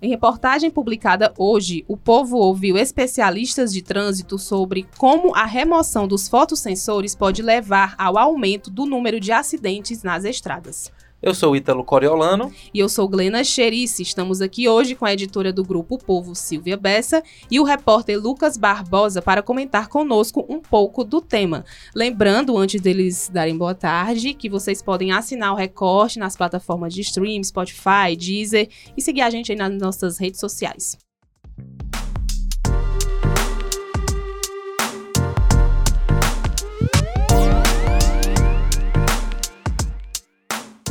Em reportagem publicada hoje, o povo ouviu especialistas de trânsito sobre como a remoção dos fotossensores pode levar ao aumento do número de acidentes nas estradas. Eu sou o Ítalo Coriolano. E eu sou Glena Xerice. Estamos aqui hoje com a editora do Grupo Povo, Silvia Bessa, e o repórter Lucas Barbosa para comentar conosco um pouco do tema. Lembrando, antes deles darem boa tarde, que vocês podem assinar o recorte nas plataformas de stream, Spotify, Deezer e seguir a gente aí nas nossas redes sociais.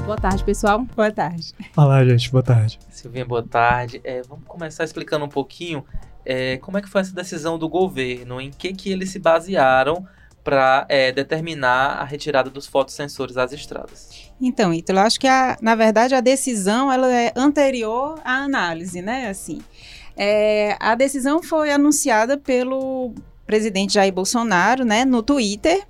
Boa tarde, pessoal. Boa tarde. Olá, gente. Boa tarde. Silvinha, boa tarde. É, vamos começar explicando um pouquinho é, como é que foi essa decisão do governo, em que, que eles se basearam para é, determinar a retirada dos fotossensores das estradas. Então, Ítalo, acho que, a, na verdade, a decisão ela é anterior à análise, né? Assim, é, a decisão foi anunciada pelo presidente Jair Bolsonaro, né, no Twitter,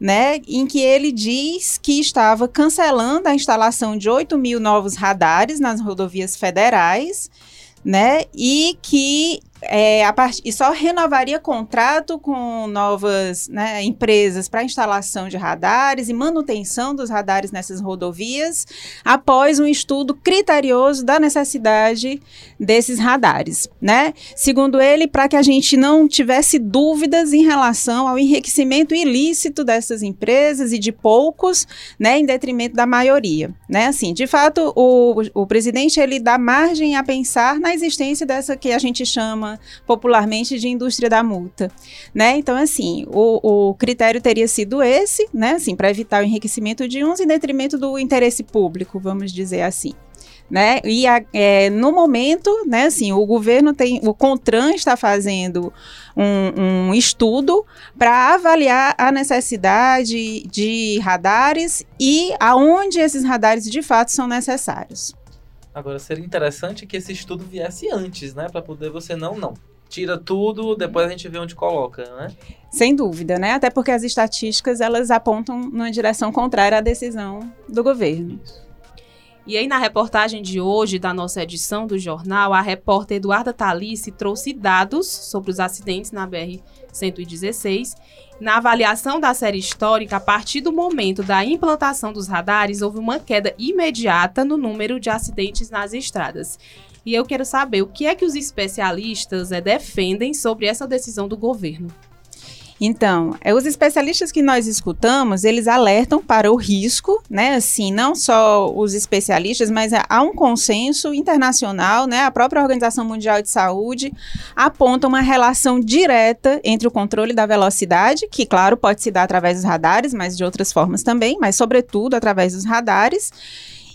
né, em que ele diz que estava cancelando a instalação de 8 mil novos radares nas rodovias federais, né, e que é, a part... e só renovaria contrato com novas né, empresas para instalação de radares e manutenção dos radares nessas rodovias, após um estudo criterioso da necessidade desses radares. Né? Segundo ele, para que a gente não tivesse dúvidas em relação ao enriquecimento ilícito dessas empresas e de poucos, né, em detrimento da maioria. Né? Assim, de fato, o, o presidente ele dá margem a pensar na existência dessa que a gente chama chama popularmente de indústria da multa, né? Então, assim, o, o critério teria sido esse, né? Assim, para evitar o enriquecimento de uns em detrimento do interesse público, vamos dizer assim. Né? E a, é, no momento, né, assim, o governo tem, o Contran está fazendo um, um estudo para avaliar a necessidade de radares e aonde esses radares de fato são necessários. Agora, seria interessante que esse estudo viesse antes, né? Para poder você não, não. Tira tudo, depois a gente vê onde coloca, né? Sem dúvida, né? Até porque as estatísticas elas apontam numa direção contrária à decisão do governo. E aí, na reportagem de hoje da nossa edição do jornal, a repórter Eduarda Talice trouxe dados sobre os acidentes na BR-116 na avaliação da série histórica, a partir do momento da implantação dos radares, houve uma queda imediata no número de acidentes nas estradas. E eu quero saber o que é que os especialistas é, defendem sobre essa decisão do governo. Então, é, os especialistas que nós escutamos, eles alertam para o risco, né? Assim, não só os especialistas, mas há um consenso internacional, né? A própria Organização Mundial de Saúde aponta uma relação direta entre o controle da velocidade, que, claro, pode se dar através dos radares, mas de outras formas também, mas sobretudo através dos radares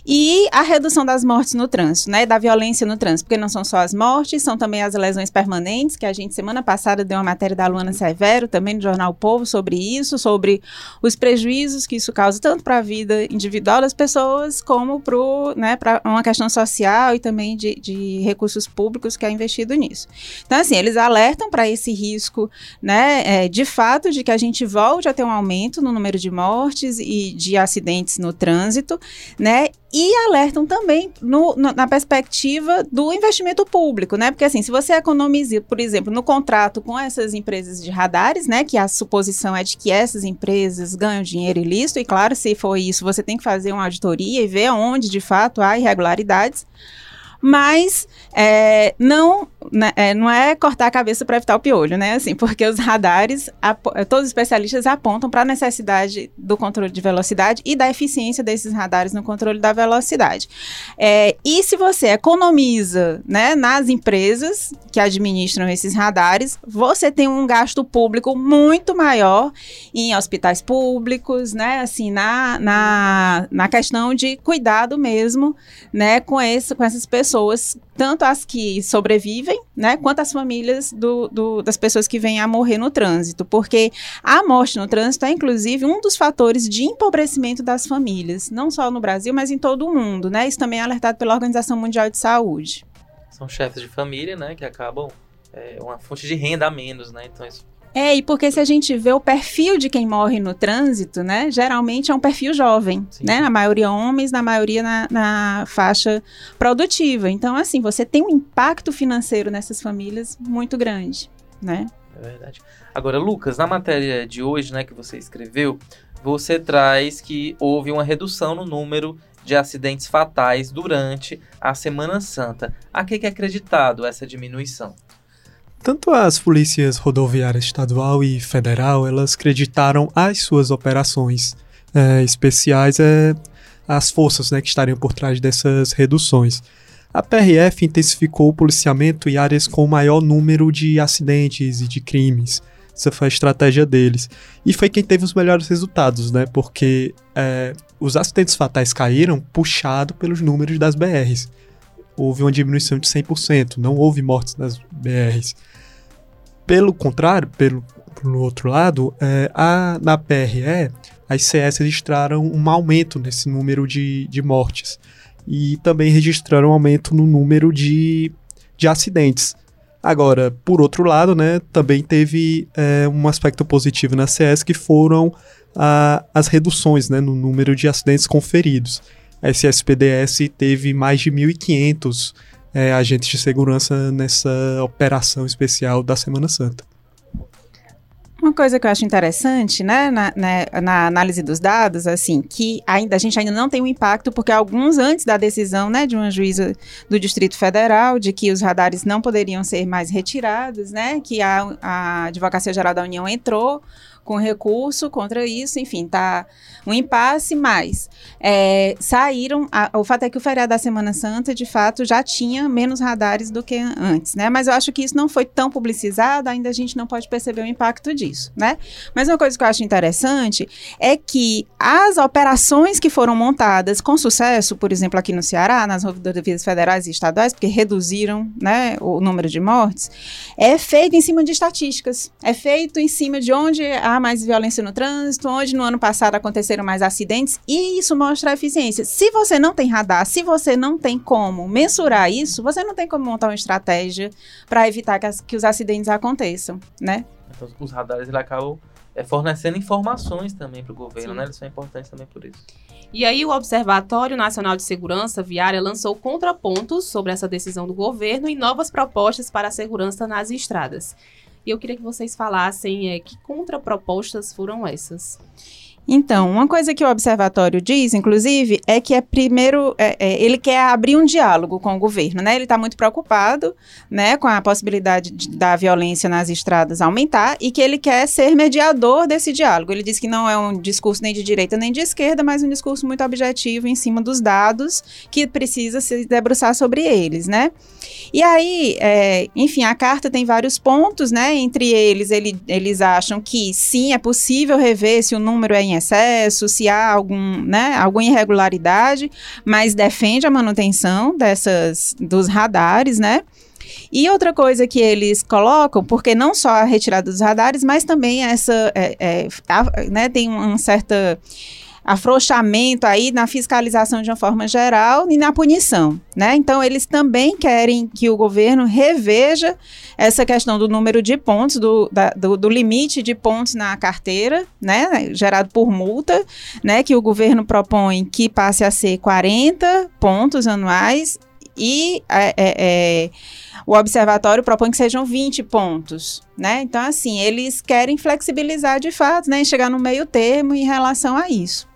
e a redução das mortes no trânsito, né, da violência no trânsito, porque não são só as mortes, são também as lesões permanentes, que a gente semana passada deu uma matéria da Luana Severo, também no jornal o Povo, sobre isso, sobre os prejuízos que isso causa tanto para a vida individual das pessoas, como para né, uma questão social e também de, de, recursos públicos que é investido nisso. Então, assim, eles alertam para esse risco, né, é, de fato, de que a gente volte a ter um aumento no número de mortes e de acidentes no trânsito, né, e alertam também no, no, na perspectiva do investimento público, né? Porque assim, se você economiza, por exemplo, no contrato com essas empresas de radares, né? Que a suposição é de que essas empresas ganham dinheiro ilícito, e claro, se for isso, você tem que fazer uma auditoria e ver onde de fato há irregularidades mas é, não, né, é, não é cortar a cabeça para evitar o piolho, né? Assim, porque os radares, todos os especialistas apontam para a necessidade do controle de velocidade e da eficiência desses radares no controle da velocidade. É, e se você economiza né, nas empresas que administram esses radares, você tem um gasto público muito maior em hospitais públicos, né? Assim, na, na, na questão de cuidado mesmo, né? Com, esse, com essas pessoas, tanto as que sobrevivem, né, quanto as famílias do, do, das pessoas que vêm a morrer no trânsito, porque a morte no trânsito é, inclusive, um dos fatores de empobrecimento das famílias, não só no Brasil, mas em todo o mundo, né, isso também é alertado pela Organização Mundial de Saúde. São chefes de família, né, que acabam, é uma fonte de renda a menos, né, então isso É, e porque se a gente vê o perfil de quem morre no trânsito, né, geralmente é um perfil jovem, Sim. né, a maioria homens, na maioria na, na, faixa produtiva. Então, assim, você tem um impacto financeiro nessas famílias muito grande, né? É verdade. Agora, Lucas, na matéria de hoje, né, que você escreveu, você traz que houve uma redução no número de acidentes fatais durante a Semana Santa. A que é acreditado essa diminuição? Tanto as polícias rodoviárias estadual e federal, elas acreditaram as suas operações é, especiais é, as forças né, que estariam por trás dessas reduções. A PRF intensificou o policiamento em áreas com maior número de acidentes e de crimes. Essa foi a estratégia deles. E foi quem teve os melhores resultados, né? Porque é, os acidentes fatais caíram puxado pelos números das BRs. Houve uma diminuição de 100%, não houve mortes nas BRs. Pelo contrário, pelo, pelo outro lado, é, a, na PRE, as CS registraram um aumento nesse número de, de mortes e também registraram um aumento no número de, de acidentes. Agora, por outro lado, né, também teve é, um aspecto positivo na CS que foram a, as reduções né, no número de acidentes conferidos. A SSPDS teve mais de 1.500 é, agentes de segurança nessa operação especial da Semana Santa. Uma coisa que eu acho interessante, né, na, né, na, análise dos dados, assim, que ainda a gente ainda não tem um impacto, porque alguns antes da decisão, né, de uma juíza do Distrito Federal, de que os radares não poderiam ser mais retirados, né, que a, a Advocacia Geral da União entrou com recurso contra isso, enfim, tá um impasse, mas é, saíram, a, o fato é que o feriado da Semana Santa, de fato, já tinha menos radares do que antes, né, mas eu acho que isso não foi tão publicizado, ainda a gente não pode perceber o impacto disso, né, mas uma coisa que eu acho interessante é que as operações que foram montadas com sucesso, por exemplo, aqui no Ceará, nas rodovias federais e estaduais, porque reduziram, né, o número de mortes, é feito em cima de estatísticas, é feito em cima de onde a há mais violência no trânsito, onde no ano passado aconteceram mais acidentes, e isso mostra a eficiência. Se você não tem radar, se você não tem como mensurar isso, você não tem como montar uma estratégia para evitar que, as, que, os acidentes aconteçam, né? Então, os radares eles acabam é, fornecendo informações também para o governo, Sim. né? Eles são importantes também por isso. E aí o Observatório Nacional de Segurança Viária lançou contrapontos sobre essa decisão do governo e novas propostas para a segurança nas estradas. E eu queria que vocês falassem é, que contrapropostas foram essas. Então, uma coisa que o observatório diz, inclusive, é que é primeiro, é, é, ele quer abrir um diálogo com o governo, né? Ele está muito preocupado, né, com a possibilidade de, da violência nas estradas aumentar e que ele quer ser mediador desse diálogo. Ele diz que não é um discurso nem de direita nem de esquerda, mas um discurso muito objetivo em cima dos dados que precisa se debruçar sobre eles, né? E aí, é, enfim, a carta tem vários pontos, né? Entre eles, ele, eles acham que sim, é possível rever se o número é em excesso, se há algum, né, alguma irregularidade, mas defende a manutenção dessas dos radares, né? E outra coisa que eles colocam, porque não só a retirada dos radares, mas também essa, é, é, a, né, tem uma certa afrouxamento aí na fiscalização de uma forma geral e na punição, né? Então eles também querem que o governo reveja essa questão do número de pontos, do, da, do, do, limite de pontos na carteira, né? Gerado por multa, né? Que o governo propõe que passe a ser 40 pontos anuais e é, é, é, o observatório propõe que sejam 20 pontos, né? Então, assim, eles querem flexibilizar de fato, né? Chegar no meio termo em relação a isso.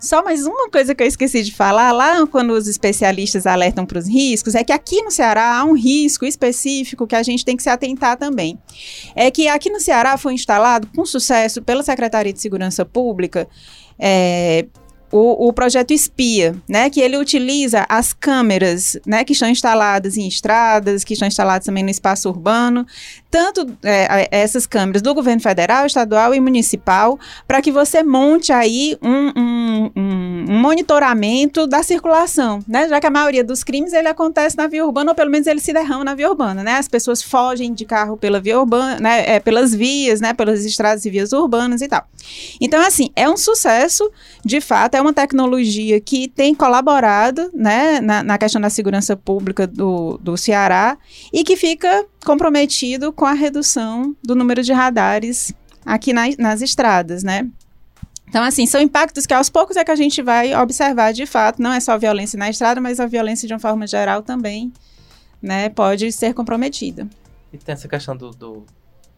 Só mais uma coisa que eu esqueci de falar, lá quando os especialistas alertam para os riscos, é que aqui no Ceará há um risco específico que a gente tem que se atentar também. É que aqui no Ceará foi instalado com sucesso pela Secretaria de Segurança Pública. É, o, o, projeto Espia, né, que ele utiliza as câmeras, né, que estão instaladas em estradas, que estão instaladas também no espaço urbano, tanto é, essas câmeras do governo federal, estadual e municipal, para que você monte aí um, um, um monitoramento da circulação, né? Já que a maioria dos crimes ele acontece na via urbana, ou pelo menos ele se derrama na via urbana, né? As pessoas fogem de carro pela via urbana, né? É, pelas vias, né? Pelas estradas e vias urbanas e tal. Então, assim, é um sucesso, de fato, é uma tecnologia que tem colaborado, né? Na, na questão da segurança pública do, do Ceará e que fica comprometido com a redução do número de radares aqui na, nas estradas, né? Então, assim, são impactos que aos poucos é que a gente vai observar de fato. Não é só a violência na estrada, mas a violência de uma forma geral também, né, pode ser comprometida. E tem essa questão do, do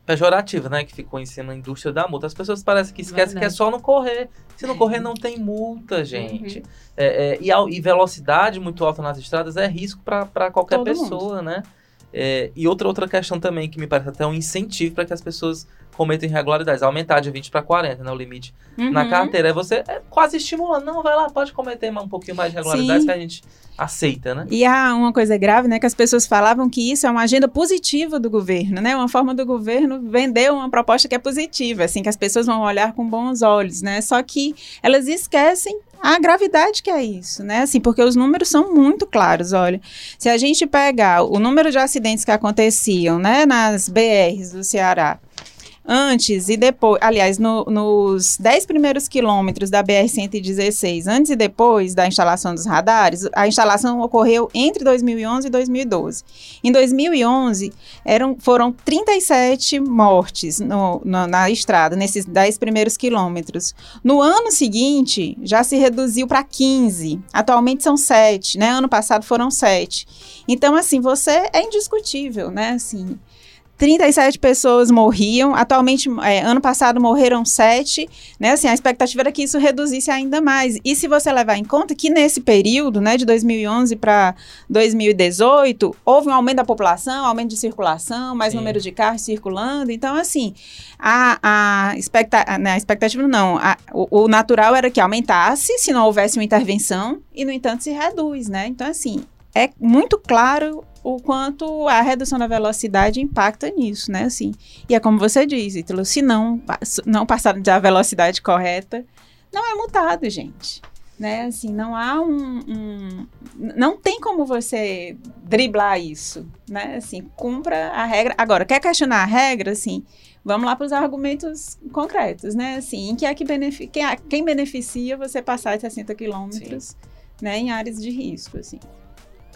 pejorativo, né, que ficou em cima da indústria da multa. As pessoas parecem que esquecem Verdade. que é só não correr. Se não correr, não tem multa, gente. Uhum. É, é, e, a, e, velocidade muito alta nas estradas é risco para qualquer Todo pessoa, mundo. né? É, e outra, outra questão também que me parece até um incentivo para que as pessoas cometem irregularidades. Aumentar de 20 para 40, né? O limite uhum. na carteira. É você é quase estimulando. Não, vai lá, pode cometer um pouquinho mais de irregularidades Sim. que a gente aceita, né? E há uma coisa grave, né? Que as pessoas falavam que isso é uma agenda positiva do governo, né? Uma forma do governo vender uma proposta que é positiva, assim, que as pessoas vão olhar com bons olhos, né? Só que elas esquecem a gravidade que é isso, né? Assim, porque os números são muito claros. Olha, se a gente pegar o número de acidentes que aconteciam, né, nas BRs do Ceará, antes e depois, aliás, no, nos 10 primeiros quilômetros da BR-116, antes e depois da instalação dos radares, a instalação ocorreu entre 2011 e 2012. Em 2011, eram, foram 37 mortes no, no, na estrada, nesses 10 primeiros quilômetros. No ano seguinte, já se reduziu para 15. Atualmente são 7, né? Ano passado foram 7. Então, assim, você é indiscutível, né? Assim, 37 pessoas morriam. Atualmente, é, ano passado morreram 7, né? Assim, a expectativa era que isso reduzisse ainda mais. E se você levar em conta que nesse período, né, de 2011 para 2018, houve um aumento da população, aumento de circulação, mais Sim. número de carros circulando. Então, assim, a, a, expecta né, a expectativa não, a, o, o natural era que aumentasse se não houvesse uma intervenção e, no entanto, se reduz, né? Então, assim, é muito claro o quanto a redução da velocidade impacta nisso, né? Assim, e é como você diz, Ítalo, se não, não passar da velocidade correta, não é multado, gente. Né? Assim, não há um, um, Não tem como você driblar isso, né? Assim, cumpra a regra. Agora, quer questionar a regra, assim, vamos lá para os argumentos concretos, né? Assim, em que é que beneficia, quem, quem beneficia você passar de 60 quilômetros, né, em áreas de risco, assim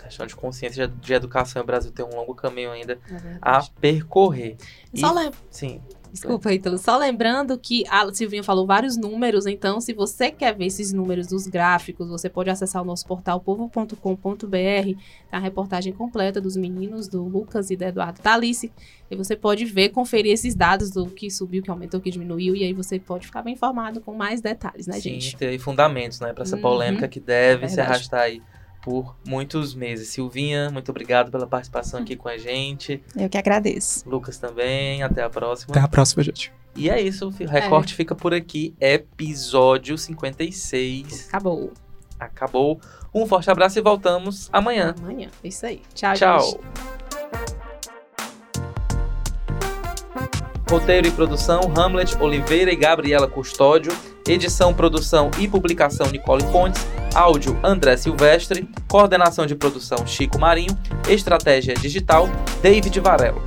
questão de consciência de educação, o Brasil tem um longo caminho ainda é a percorrer. Só e, Sim. Desculpa, Ítalo. Só lembrando que a Silvinha falou vários números, então se você quer ver esses números dos gráficos, você pode acessar o nosso portal povo.com.br, tem a reportagem completa dos meninos, do Lucas e do Eduardo Talice, e você pode ver, conferir esses dados do que subiu, que aumentou, que diminuiu, e aí você pode ficar bem informado com mais detalhes, né, Sim, gente? Sim, tem fundamentos, né, para essa uhum. polêmica que deve é se arrastar aí por muitos meses. Silvinha, muito obrigado pela participação aqui com a gente. Eu que agradeço. Lucas também, até a próxima. Até a próxima, gente. E é isso, o recorte é. fica por aqui, episódio 56. Acabou. Acabou. Um forte abraço e voltamos amanhã. Amanhã, isso aí. Tchau, Tchau. Gente. Roteiro e produção, Hamlet, Oliveira e Gabriela Custódio. Edição, produção e publicação, Nicole Fontes. Áudio, André Silvestre. Coordenação de produção, Chico Marinho. Estratégia digital, David Varelo.